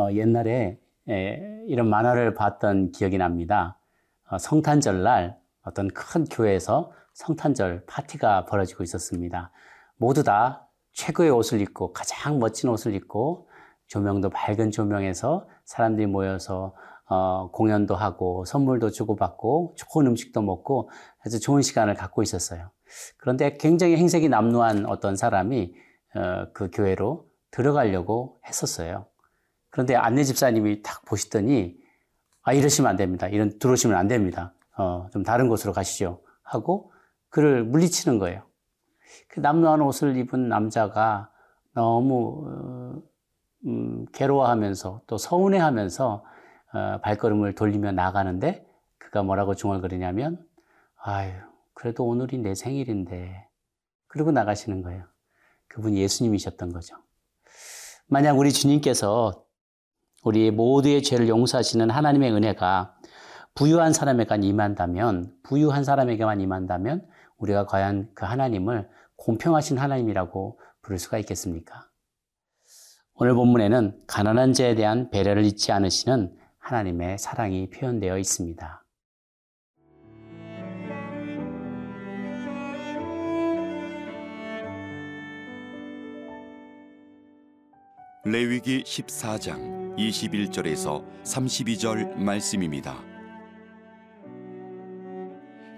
어, 옛날에 에, 이런 만화를 봤던 기억이 납니다. 어, 성탄절 날 어떤 큰 교회에서 성탄절 파티가 벌어지고 있었습니다. 모두 다 최고의 옷을 입고 가장 멋진 옷을 입고 조명도 밝은 조명에서 사람들이 모여서 어, 공연도 하고 선물도 주고받고 좋은 음식도 먹고 아주 좋은 시간을 갖고 있었어요. 그런데 굉장히 행색이 남루한 어떤 사람이 어, 그 교회로 들어가려고 했었어요. 그런데 안내 집사님이 딱 보시더니 아 이러시면 안 됩니다. 이런 들어오시면 안 됩니다. 어, 좀 다른 곳으로 가시죠. 하고 그를 물리치는 거예요. 그 남루한 옷을 입은 남자가 너무 어, 음, 괴로워하면서 또 서운해하면서 어, 발걸음을 돌리며 나가는데 그가 뭐라고 중얼거리냐면 아유 그래도 오늘이 내 생일인데 그러고 나가시는 거예요. 그분이 예수님이셨던 거죠. 만약 우리 주님께서 우리 모두의 죄를 용서하시는 하나님의 은혜가 부유한 사람에게만 임한다면, 부유한 사람에게만 임한다면 우리가 과연 그 하나님을 공평하신 하나님이라고 부를 수가 있겠습니까? 오늘 본문에는 가난한 자에 대한 배려를 잊지 않으시는 하나님의 사랑이 표현되어 있습니다. 레위기 14장 21절에서 32절 말씀입니다.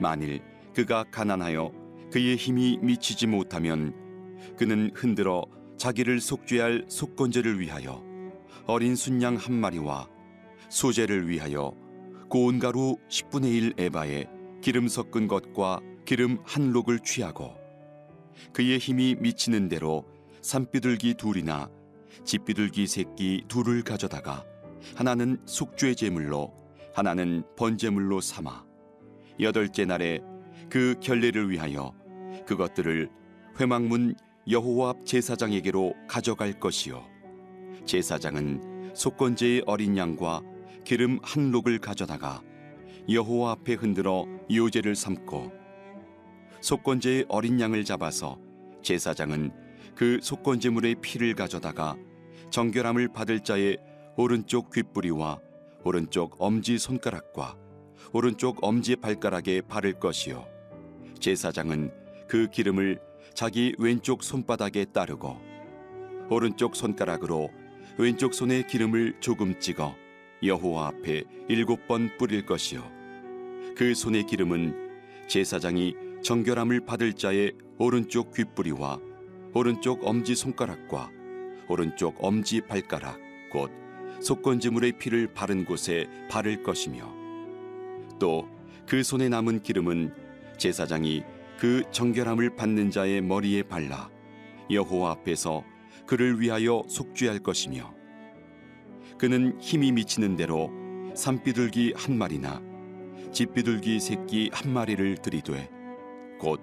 만일 그가 가난하여 그의 힘이 미치지 못하면 그는 흔들어 자기를 속죄할 속건제를 위하여 어린 순양 한 마리와 소제를 위하여 고운 가루 10분의 1 에바에 기름 섞은 것과 기름 한 록을 취하고 그의 힘이 미치는 대로 산비둘기 둘이나 집비둘기 새끼 둘을 가져다가 하나는 속죄 제물로 하나는 번제물로 삼아 여덟째 날에 그 결례를 위하여 그것들을 회막문 여호와 앞 제사장에게로 가져갈 것이요. 제사장은 속건제의 어린 양과 기름 한 록을 가져다가 여호와 앞에 흔들어 요제를 삼고 속건제의 어린 양을 잡아서 제사장은 그 속건제물의 피를 가져다가 정결함을 받을 자의 오른쪽 귓뿌리와 오른쪽 엄지 손가락과 오른쪽 엄지 발가락에 바를 것이요. 제사장은 그 기름을 자기 왼쪽 손바닥에 따르고 오른쪽 손가락으로 왼쪽 손에 기름을 조금 찍어 여호와 앞에 일곱 번 뿌릴 것이요. 그 손의 기름은 제사장이 정결함을 받을 자의 오른쪽 귓뿌리와 오른쪽 엄지 손가락과 오른쪽 엄지 발가락 곧 속건제물의 피를 바른 곳에 바를 것이며 또 그 손에 남은 기름은 제사장이 그 정결함을 받는 자의 머리에 발라 여호와 앞에서 그를 위하여 속죄할 것이며 그는 힘이 미치는 대로 산비둘기 한 마리나 집비둘기 새끼 한 마리를 들이되 곧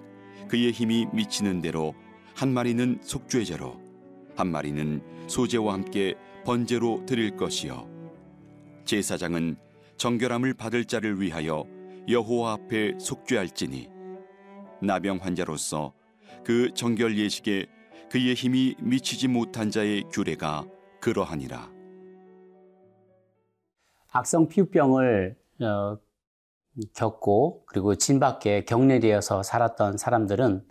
그의 힘이 미치는 대로 한 마리는 속죄제로 한 마리는 소제와 함께 번제로 드릴 것이요 제사장은 정결함을 받을 자를 위하여 여호와 앞에 속죄할지니 나병 환자로서 그 정결 예식에 그의 힘이 미치지 못한 자의 규례가 그러하니라. 악성 피부병을 어, 겪고 그리고 진 밖에 격리되어서 살았던 사람들은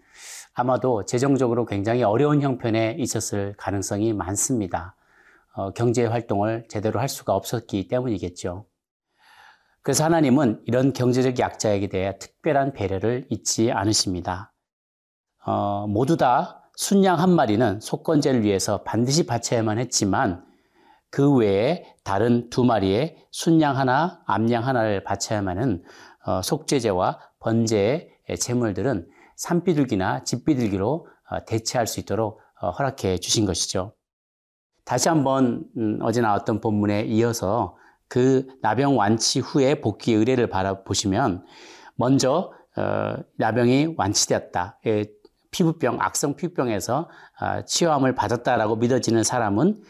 아마도 재정적으로 굉장히 어려운 형편에 있었을 가능성이 많습니다. 어, 경제 활동을 제대로 할 수가 없었기 때문이겠죠. 그래서 하나님은 이런 경제적 약자에게 대해 특별한 배려를 잊지 않으십니다. 어, 모두 다 순양 한 마리는 속건제를 위해서 반드시 바쳐야만 했지만 그 외에 다른 두 마리의 순양 하나, 암양 하나를 바쳐야만은 어, 속죄제와 번제의 제물들은 산비둘기나 집비둘기로 어, 대체할 수 있도록 어, 허락해 주신 것이죠. 다시 한번 음, 어제 나왔던 본문에 이어서 그 나병 완치 후에 복귀 의례를 바라보시면 먼저 어, 나병이 완치되었다. 예, 피부병, 악성 피부병에서 어, 치유함을 받았다라고 믿어지는 사람은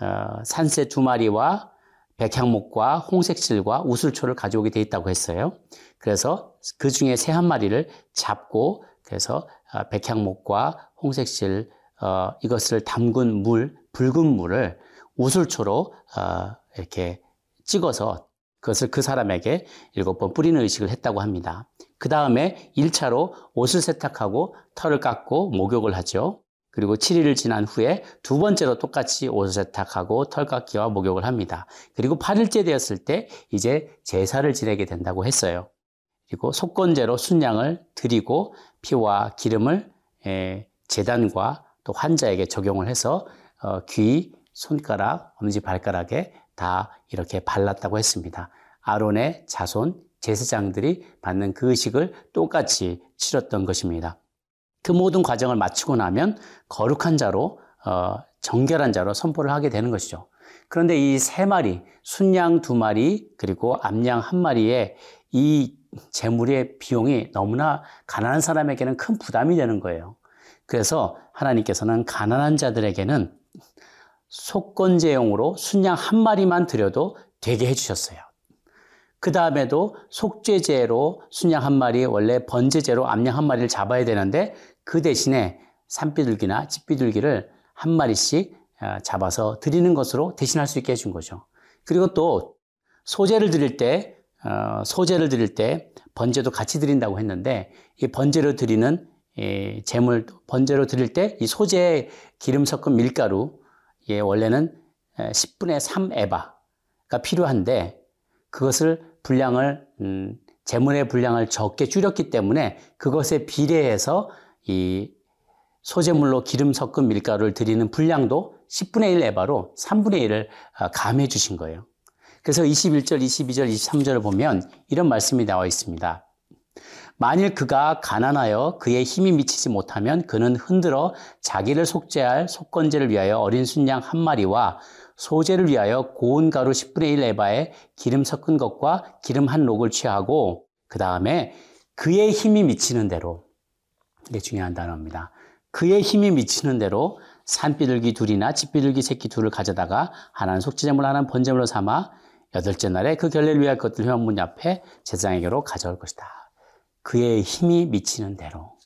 어, 산새 두 마리와 백향목과 홍색실과 우슬초를 가져오게 돼 있다고 했어요. 그래서 그 중에 새 한 마리를 잡고 그래서 어, 백향목과 홍색실 어, 이것을 담근 물, 붉은 물을 우술초로 어, 이렇게 찍어서 그것을 그 사람에게 일곱 번 뿌리는 의식을 했다고 합니다. 그 다음에 1차로 옷을 세탁하고 털을 깎고 목욕을 하죠. 그리고 7일을 지난 후에 두 번째로 똑같이 옷을 세탁하고 털 깎기와 목욕을 합니다. 그리고 8일째 되었을 때 이제 제사를 지내게 된다고 했어요. 그리고 속건제로 순양을 드리고 피와 기름을 재단과 또 환자에게 적용을 해서 어, 귀, 손가락, 엄지 발가락에 다 이렇게 발랐다고 했습니다. 아론의 자손, 제사장들이 받는 그 의식을 똑같이 치렀던 것입니다. 그 모든 과정을 마치고 나면 거룩한 자로 어, 정결한 자로 선포를 하게 되는 것이죠. 그런데 이 세 마리, 순양 두 마리 그리고 암양 한 마리에 이 재물의 비용이 너무나 가난한 사람에게는 큰 부담이 되는 거예요. 그래서 하나님께서는 가난한 자들에게는 속건제용으로 순양 한 마리만 드려도 되게 해주셨어요. 그 다음에도 속죄제로 순양 한 마리, 원래 번제제로 암양 한 마리를 잡아야 되는데 그 대신에 산비둘기나 집비둘기를 한 마리씩 아, 잡아서 드리는 것으로 대신할 수 있게 해준 거죠. 그리고 또 소제를 드릴 때, 어, 소제를 드릴 때 번제도 같이 드린다고 했는데 이 번제로 드리는 재물, 번제로 드릴 때 이 소제에 기름 섞은 밀가루, 예, 원래는 10분의 3 에바가 필요한데 그것을 분량을 음, 재물의 분량을 적게 줄였기 때문에 그것에 비례해서 이 소재물로 기름 섞은 밀가루를 드리는 분량도 10분의 1 에바로 3분의 1을 아, 감해 주신 거예요. 그래서 21절, 22절, 23절을 보면 이런 말씀이 나와 있습니다. 만일 그가 가난하여 그의 힘이 미치지 못하면 그는 흔들어 자기를 속죄할 속건제를 위하여 어린 순양 한 마리와 소재를 위하여 고운 가루 10분의 1 에바에 기름 섞은 것과 기름 한 록을 취하고 그 다음에 그의 힘이 미치는 대로 이게 중요한 단어입니다. 그의 힘이 미치는 대로 산비둘기 둘이나 집비둘기 새끼 둘을 가져다가 하나는 속죄제물 하나는 번제물로 삼아 여덟째 날에 그 결례를 위할 것들 회원문 앞에 제사장에게로 가져올 것이다. 그의 힘이 미치는 대로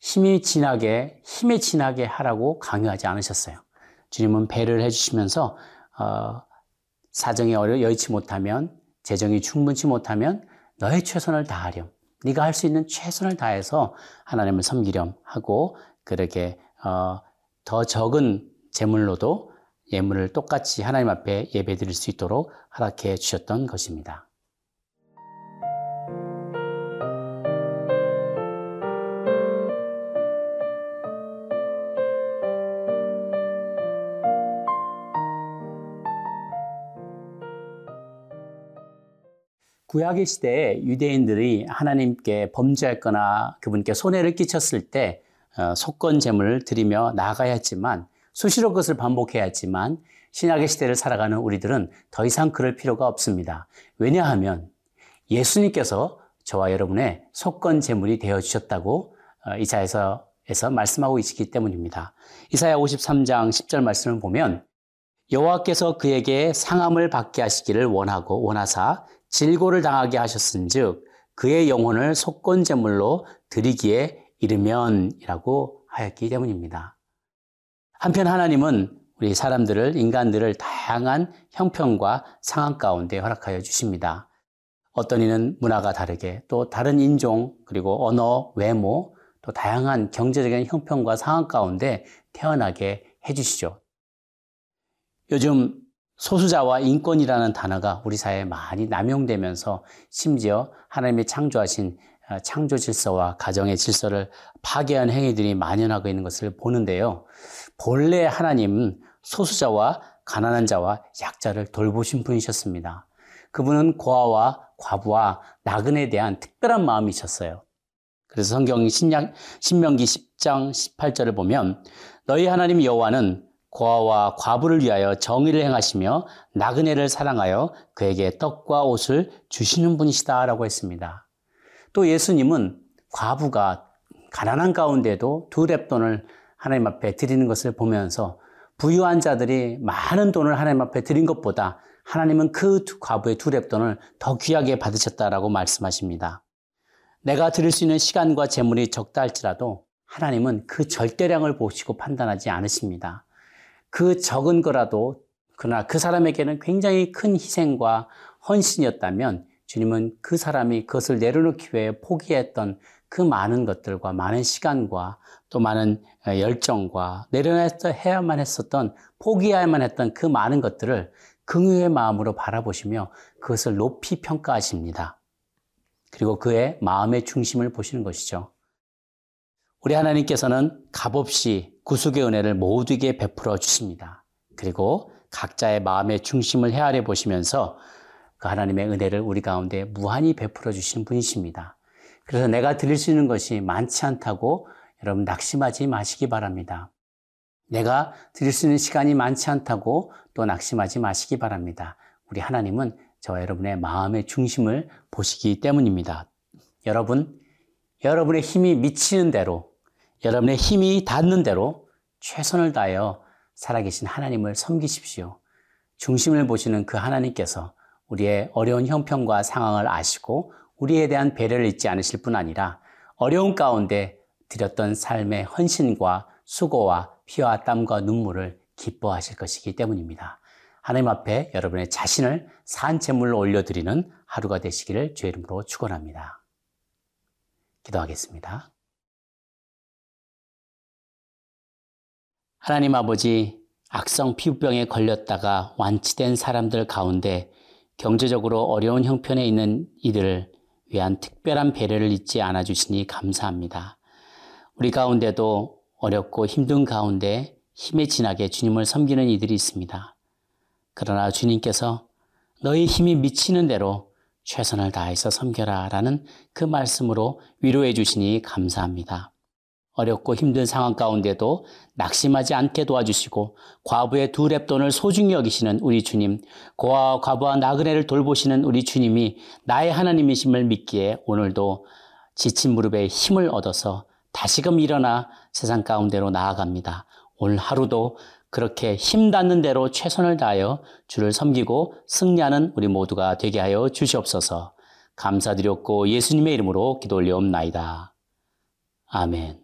힘이 진하게 힘에 진하게 하라고 강요하지 않으셨어요. 주님은 배를 해주시면서 어, 사정이 어려 여의치 못하면 재정이 충분치 못하면 너의 최선을 다하렴. 네가 할 수 있는 최선을 다해서 하나님을 섬기렴 하고 그렇게 어, 더 적은 재물로도 예물을 똑같이 하나님 앞에 예배드릴 수 있도록 허락해 주셨던 것입니다. 구약의 시대에 유대인들이 하나님께 범죄했거나 그분께 손해를 끼쳤을 때 어, 속건 제물을 드리며 나아가야 했지만 수시로 그것을 반복해야 했지만 신약의 시대를 살아가는 우리들은 더 이상 그럴 필요가 없습니다. 왜냐하면 예수님께서 저와 여러분의 속건 제물이 되어 주셨다고 어, 이사에서 에서 말씀하고 있기 때문입니다. 이사야 53장 10절 말씀을 보면 여호와께서 그에게 상함을 받게 하시기를 원하고 원하사 질고를 당하게 하셨은즉 그의 영혼을 속건 제물로 드리기에 이르면이라고 하였기 때문입니다. 한편 하나님은 우리 사람들을 인간들을 다양한 형편과 상황 가운데 허락하여 주십니다. 어떤 이는 문화가 다르게 또 다른 인종 그리고 언어, 외모 또 다양한 경제적인 형편과 상황 가운데 태어나게 해주시죠. 요즘 소수자와 인권이라는 단어가 우리 사회에 많이 남용되면서 심지어 하나님이 창조하신 어, 창조 질서와 가정의 질서를 파괴한 행위들이 만연하고 있는 것을 보는데요. 본래 하나님 소수자와 가난한 자와 약자를 돌보신 분이셨습니다. 그분은 고아와 과부와 나그네에 대한 특별한 마음이셨어요. 그래서 성경 신약, 신명기 10장 18절을 보면 너희 하나님 여호와는 고아와 과부를 위하여 정의를 행하시며 나그네를 사랑하여 그에게 떡과 옷을 주시는 분이시다라고 했습니다. 또 예수님은 과부가 가난한 가운데도 두 랩돈을 하나님 앞에 드리는 것을 보면서 부유한 자들이 많은 돈을 하나님 앞에 드린 것보다 하나님은 그 과부의 두 랩돈을 더 귀하게 받으셨다라고 말씀하십니다. 내가 드릴 수 있는 시간과 재물이 적다 할지라도 하나님은 그 절대량을 보시고 판단하지 않으십니다. 그 적은 거라도 그러나 그 사람에게는 굉장히 큰 희생과 헌신이었다면 주님은 그 사람이 그것을 내려놓기 위해 포기했던 그 많은 것들과 많은 시간과 또 많은 열정과 내려놔야만 했었던 포기해야만 했던 그 많은 것들을 긍휼의 마음으로 바라보시며 그것을 높이 평가하십니다. 그리고 그의 마음의 중심을 보시는 것이죠. 우리 하나님께서는 값없이 구속의 은혜를 모두에게 베풀어 주십니다. 그리고 각자의 마음의 중심을 헤아려 보시면서 그 하나님의 은혜를 우리 가운데 무한히 베풀어 주시는 분이십니다. 그래서 내가 드릴 수 있는 것이 많지 않다고 여러분 낙심하지 마시기 바랍니다. 내가 드릴 수 있는 시간이 많지 않다고 또 낙심하지 마시기 바랍니다. 우리 하나님은 저와 여러분의 마음의 중심을 보시기 때문입니다. 여러분, 여러분의 힘이 미치는 대로, 여러분의 힘이 닿는 대로 최선을 다하여 살아계신 하나님을 섬기십시오. 중심을 보시는 그 하나님께서 우리의 어려운 형편과 상황을 아시고 우리에 대한 배려를 잊지 않으실 뿐 아니라 어려운 가운데 드렸던 삶의 헌신과 수고와 피와 땀과 눈물을 기뻐하실 것이기 때문입니다. 하나님 앞에 여러분의 자신을 산채물로 올려드리는 하루가 되시기를 주의 이름으로 축원합니다. 기도하겠습니다. 하나님 아버지, 악성 피부병에 걸렸다가 완치된 사람들 가운데 경제적으로 어려운 형편에 있는 이들을 위한 특별한 배려를 잊지 않아 주시니 감사합니다. 우리 가운데도 어렵고 힘든 가운데 힘에 진하게 주님을 섬기는 이들이 있습니다. 그러나 주님께서 너희 힘이 미치는 대로 최선을 다해서 섬겨라 라는 그 말씀으로 위로해 주시니 감사합니다. 어렵고 힘든 상황 가운데도 낙심하지 않게 도와주시고 과부의 두 랩돈을 소중히 여기시는 우리 주님, 고아와 과부와 나그네를 돌보시는 우리 주님이 나의 하나님이심을 믿기에 오늘도 지친 무릎에 힘을 얻어서 다시금 일어나 세상 가운데로 나아갑니다. 오늘 하루도 그렇게 힘 닿는 대로 최선을 다하여 주를 섬기고 승리하는 우리 모두가 되게 하여 주시옵소서 감사드렸고 예수님의 이름으로 기도 올려옵나이다. 아멘.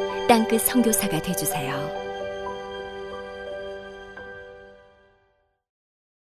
땅끝 성교사가 되주세요